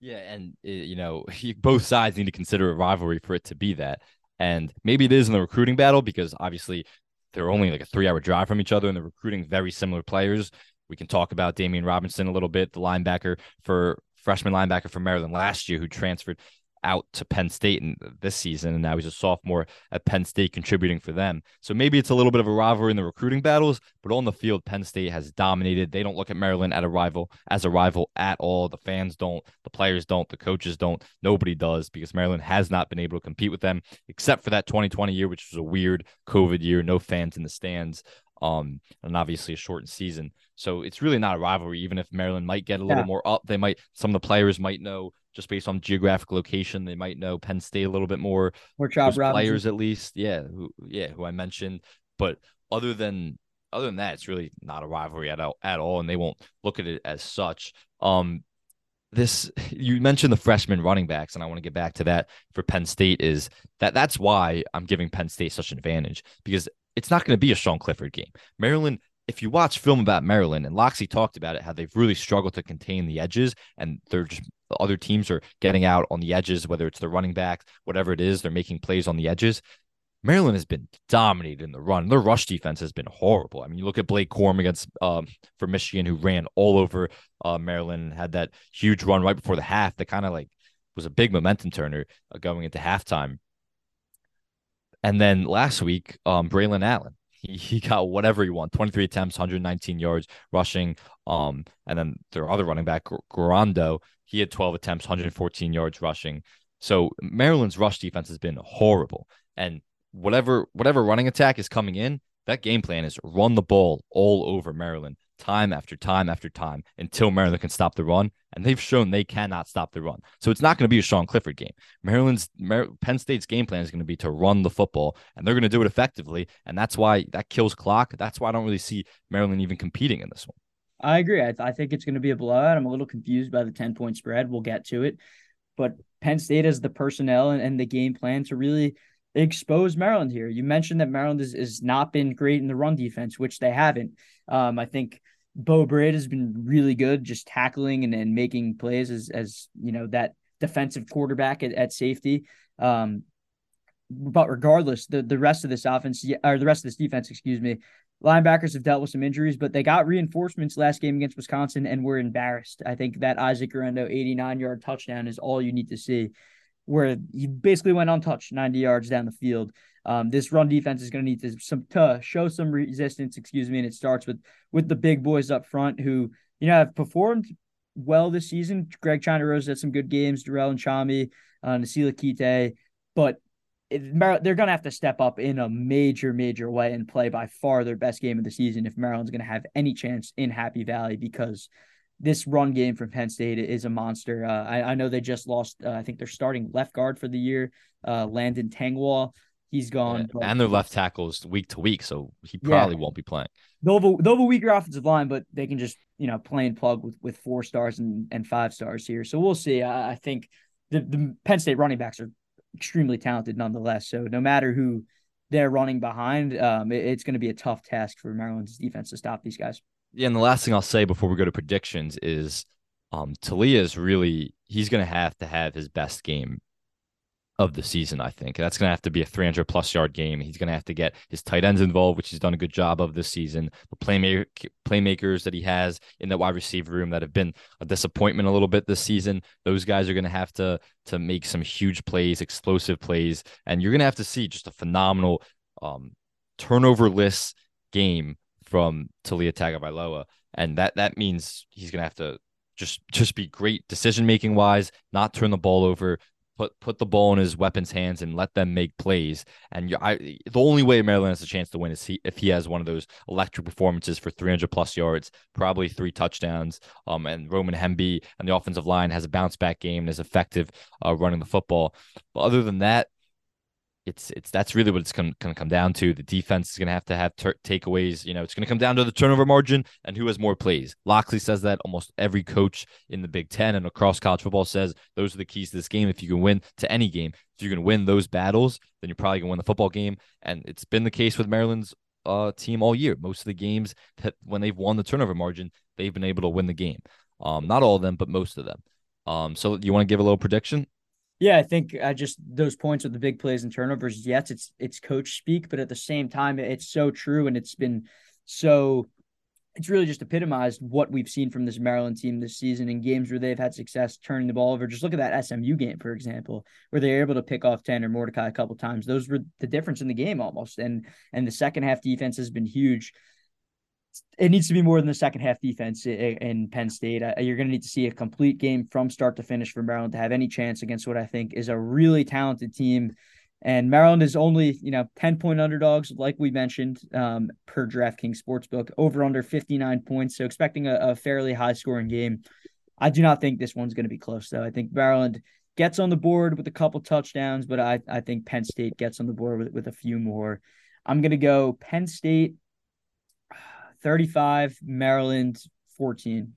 Yeah, and uh, you know both sides need to consider a rivalry for it to be that. And maybe it is in the recruiting battle because obviously they're only like a three hour drive from each other and they're recruiting very similar players. We can talk about Damian Robinson a little bit, the linebacker for freshman linebacker from Maryland last year who transferred out to Penn State in this season, and now he's a sophomore at Penn State contributing for them. So maybe it's a little bit of a rivalry in the recruiting battles, but on the field, Penn State has dominated. They don't look at Maryland at a rival as a rival at all. The fans don't, the players don't, the coaches don't, nobody does because Maryland has not been able to compete with them except for that 2020 year, which was a weird COVID year, no fans in the stands. Um, and obviously a shortened season. So it's really not a rivalry, even if Maryland might get a little yeah. more up. They might some of the players might know just based on geographic location. They might know Penn State a little bit more. More job players at least. Yeah, who yeah, who I mentioned. But other than other than that, it's really not a rivalry at all at all, and they won't look at it as such. Um this you mentioned the freshman running backs, and I want to get back to that for Penn State is that that's why I'm giving Penn State such an advantage because it's not going to be a Sean Clifford game. Maryland if you watch film about Maryland and Locksley talked about it, how they've really struggled to contain the edges and they're just other teams are getting out on the edges, whether it's the running back, whatever it is, they're making plays on the edges. Maryland has been dominated in the run. Their rush defense has been horrible. I mean, you look at Blake Corum against um, for Michigan, who ran all over uh, Maryland, had that huge run right before the half that kind of like was a big momentum turner uh, going into halftime. And then last week, um, Braylon Allen, he, he got whatever he wanted 23 attempts 119 yards rushing um and then their other running back Guerendo he had 12 attempts 114 yards rushing so Maryland's rush defense has been horrible and whatever whatever running attack is coming in that game plan is run the ball all over Maryland time after time after time until Maryland can stop the run. And they've shown they cannot stop the run. So it's not going to be a Sean Clifford game. Maryland's Mar- Penn State's game plan is going to be to run the football, and they're going to do it effectively. And that's why that kills clock. That's why I don't really see Maryland even competing in this one. I agree. I, I think it's going to be a blowout. I'm a little confused by the 10 point spread. We'll get to it. But Penn State has the personnel and, and the game plan to really expose Maryland here. You mentioned that Maryland has, has not been great in the run defense, which they haven't. Um, I think Beau Brade has been really good, just tackling and, and making plays as as you know that defensive quarterback at, at safety. Um, but regardless, the the rest of this offense or the rest of this defense, excuse me, linebackers have dealt with some injuries, but they got reinforcements last game against Wisconsin and were embarrassed. I think that Isaac Guerendo 89 yard touchdown is all you need to see, where he basically went untouched 90 yards down the field. Um, this run defense is going to need to some to show some resistance, excuse me, and it starts with with the big boys up front who you know have performed well this season. Greg China Rose had some good games, Darrell and Chami, uh, Nasili-Kite, but it, they're going to have to step up in a major, major way and play by far their best game of the season if Maryland's going to have any chance in Happy Valley because this run game from Penn State is a monster. Uh, I, I, know they just lost, uh, I think they're starting left guard for the year, uh, Landon Tengwall. He's gone. Yeah, and their left tackles week to week, so he probably yeah. won't be playing. They'll have, a, they'll have a weaker offensive line, but they can just you know play and plug with with four stars and, and five stars here. So we'll see. I, I think the, the Penn State running backs are extremely talented nonetheless. So no matter who they're running behind, um, it, it's going to be a tough task for Maryland's defense to stop these guys. Yeah, and the last thing I'll say before we go to predictions is um Taulia is really he's going to have to have his best game of the season, I think. That's going to have to be a 300 plus yard game. He's going to have to get his tight ends involved, which he's done a good job of this season. The playmaker, playmakers that he has in that wide receiver room that have been a disappointment a little bit this season, those guys are going to have to to make some huge plays, explosive plays, and you're going to have to see just a phenomenal um, turnover-less game from Taulia Tagovailoa, and that that means he's going to have to just just be great decision making wise, not turn the ball over, put put the ball in his weapons' hands and let them make plays. And I, the only way Maryland has a chance to win is he, if he has one of those electric performances for 300 plus yards, probably three touchdowns. Um, and Roman Hemby and the offensive line has a bounce back game and is effective uh, running the football. But other than that, it's it's that's really what it's going to come down to. The defense is going to have to have ter- takeaways. You know, it's going to come down to the turnover margin and who has more plays. Locksley says that almost every coach in the Big Ten and across college football says those are the keys to this game. If you can win to any game, if you can win those battles, then you're probably going to win the football game. And it's been the case with Maryland's uh, team all year. Most of the games that when they've won the turnover margin, they've been able to win the game. Um, not all of them, but most of them. Um, so you want to give a little prediction? Yeah, I think I just those points with the big plays and turnovers. Yes, it's it's coach speak, but at the same time, it's so true, and it's been so. It's really just epitomized what we've seen from this Maryland team this season in games where they've had success turning the ball over. Just look at that SMU game, for example, where they were able to pick off Tanner Mordecai a couple times. Those were the difference in the game almost, and and the second half defense has been huge it needs to be more than the second half defense in Penn State. You're going to need to see a complete game from start to finish for Maryland to have any chance against what I think is a really talented team. And Maryland is only, you know, 10 point underdogs, like we mentioned, um, per DraftKings Sportsbook, over under 59 points. So expecting a, a fairly high scoring game. I do not think this one's going to be close, though. I think Maryland gets on the board with a couple touchdowns, but I, I think Penn State gets on the board with, with a few more. I'm going to go Penn State 35, Maryland 14.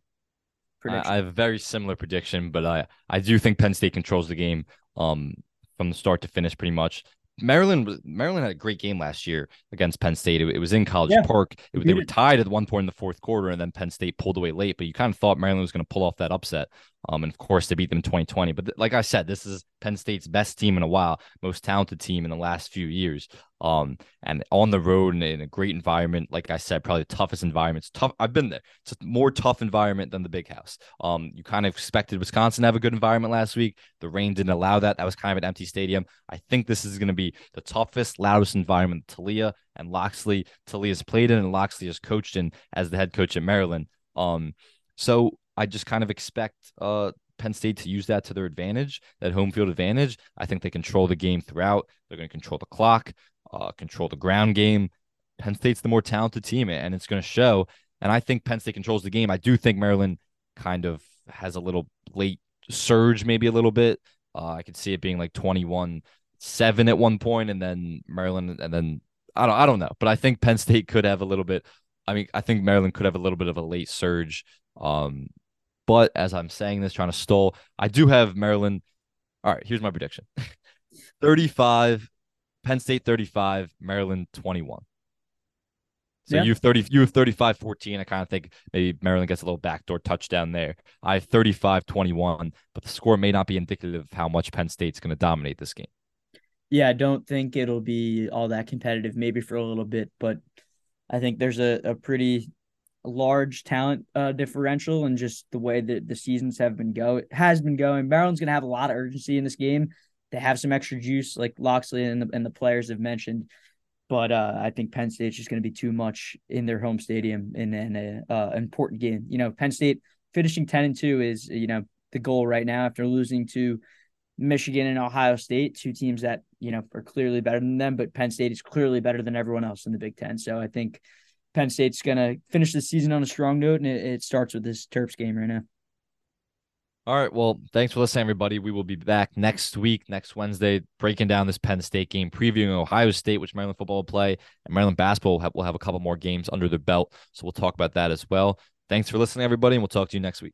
Prediction. I have a very similar prediction, but I, I do think Penn State controls the game um, from the start to finish pretty much. Maryland Maryland had a great game last year against Penn State. It, it was in College yeah, Park. It, they were tied at one point in the fourth quarter, and then Penn State pulled away late. But you kind of thought Maryland was going to pull off that upset. Um, and of course they beat them in 2020. But th- like I said, this is Penn State's best team in a while, most talented team in the last few years. Um, and on the road and in a great environment, like I said, probably the toughest environment. It's tough. I've been there. It's a more tough environment than the Big House. Um, you kind of expected Wisconsin to have a good environment last week. The rain didn't allow that. That was kind of an empty stadium. I think this is going to be the toughest, loudest environment Taulia and Locksley. Taulia's played in and Locksley has coached in as the head coach at Maryland. Um, so I just kind of expect uh Penn State to use that to their advantage, that home field advantage. I think they control the game throughout. They're going to control the clock, uh, control the ground game. Penn State's the more talented team, and it's going to show. And I think Penn State controls the game. I do think Maryland kind of has a little late surge, maybe a little bit. Uh, I could see it being like 21 7 at one point, and then Maryland, and then I don't, I don't know. But I think Penn State could have a little bit. I mean, I think Maryland could have a little bit of a late surge. Um, but as I'm saying this, trying to stall, I do have Maryland. All right, here's my prediction 35, Penn State 35, Maryland 21. So yeah. you have 30, you have 35 14. I kind of think maybe Maryland gets a little backdoor touchdown there. I have 35 21, but the score may not be indicative of how much Penn State's going to dominate this game. Yeah, I don't think it'll be all that competitive, maybe for a little bit, but I think there's a, a pretty large talent uh, differential and just the way that the seasons have been go has been going. Maryland's going to have a lot of urgency in this game. They have some extra juice, like Locksley and the, and the players have mentioned. But uh, I think Penn State's just going to be too much in their home stadium in, an uh, important game. You know, Penn State finishing ten and two is you know the goal right now after losing to Michigan and Ohio State, two teams that you know are clearly better than them. But Penn State is clearly better than everyone else in the Big Ten. So I think Penn State's going to finish the season on a strong note, and it, it starts with this Terps game right now. All right. Well, thanks for listening, everybody. We will be back next week, next Wednesday, breaking down this Penn State game, previewing Ohio State, which Maryland football will play, and Maryland basketball will have, will have a couple more games under their belt. So we'll talk about that as well. Thanks for listening, everybody, and we'll talk to you next week.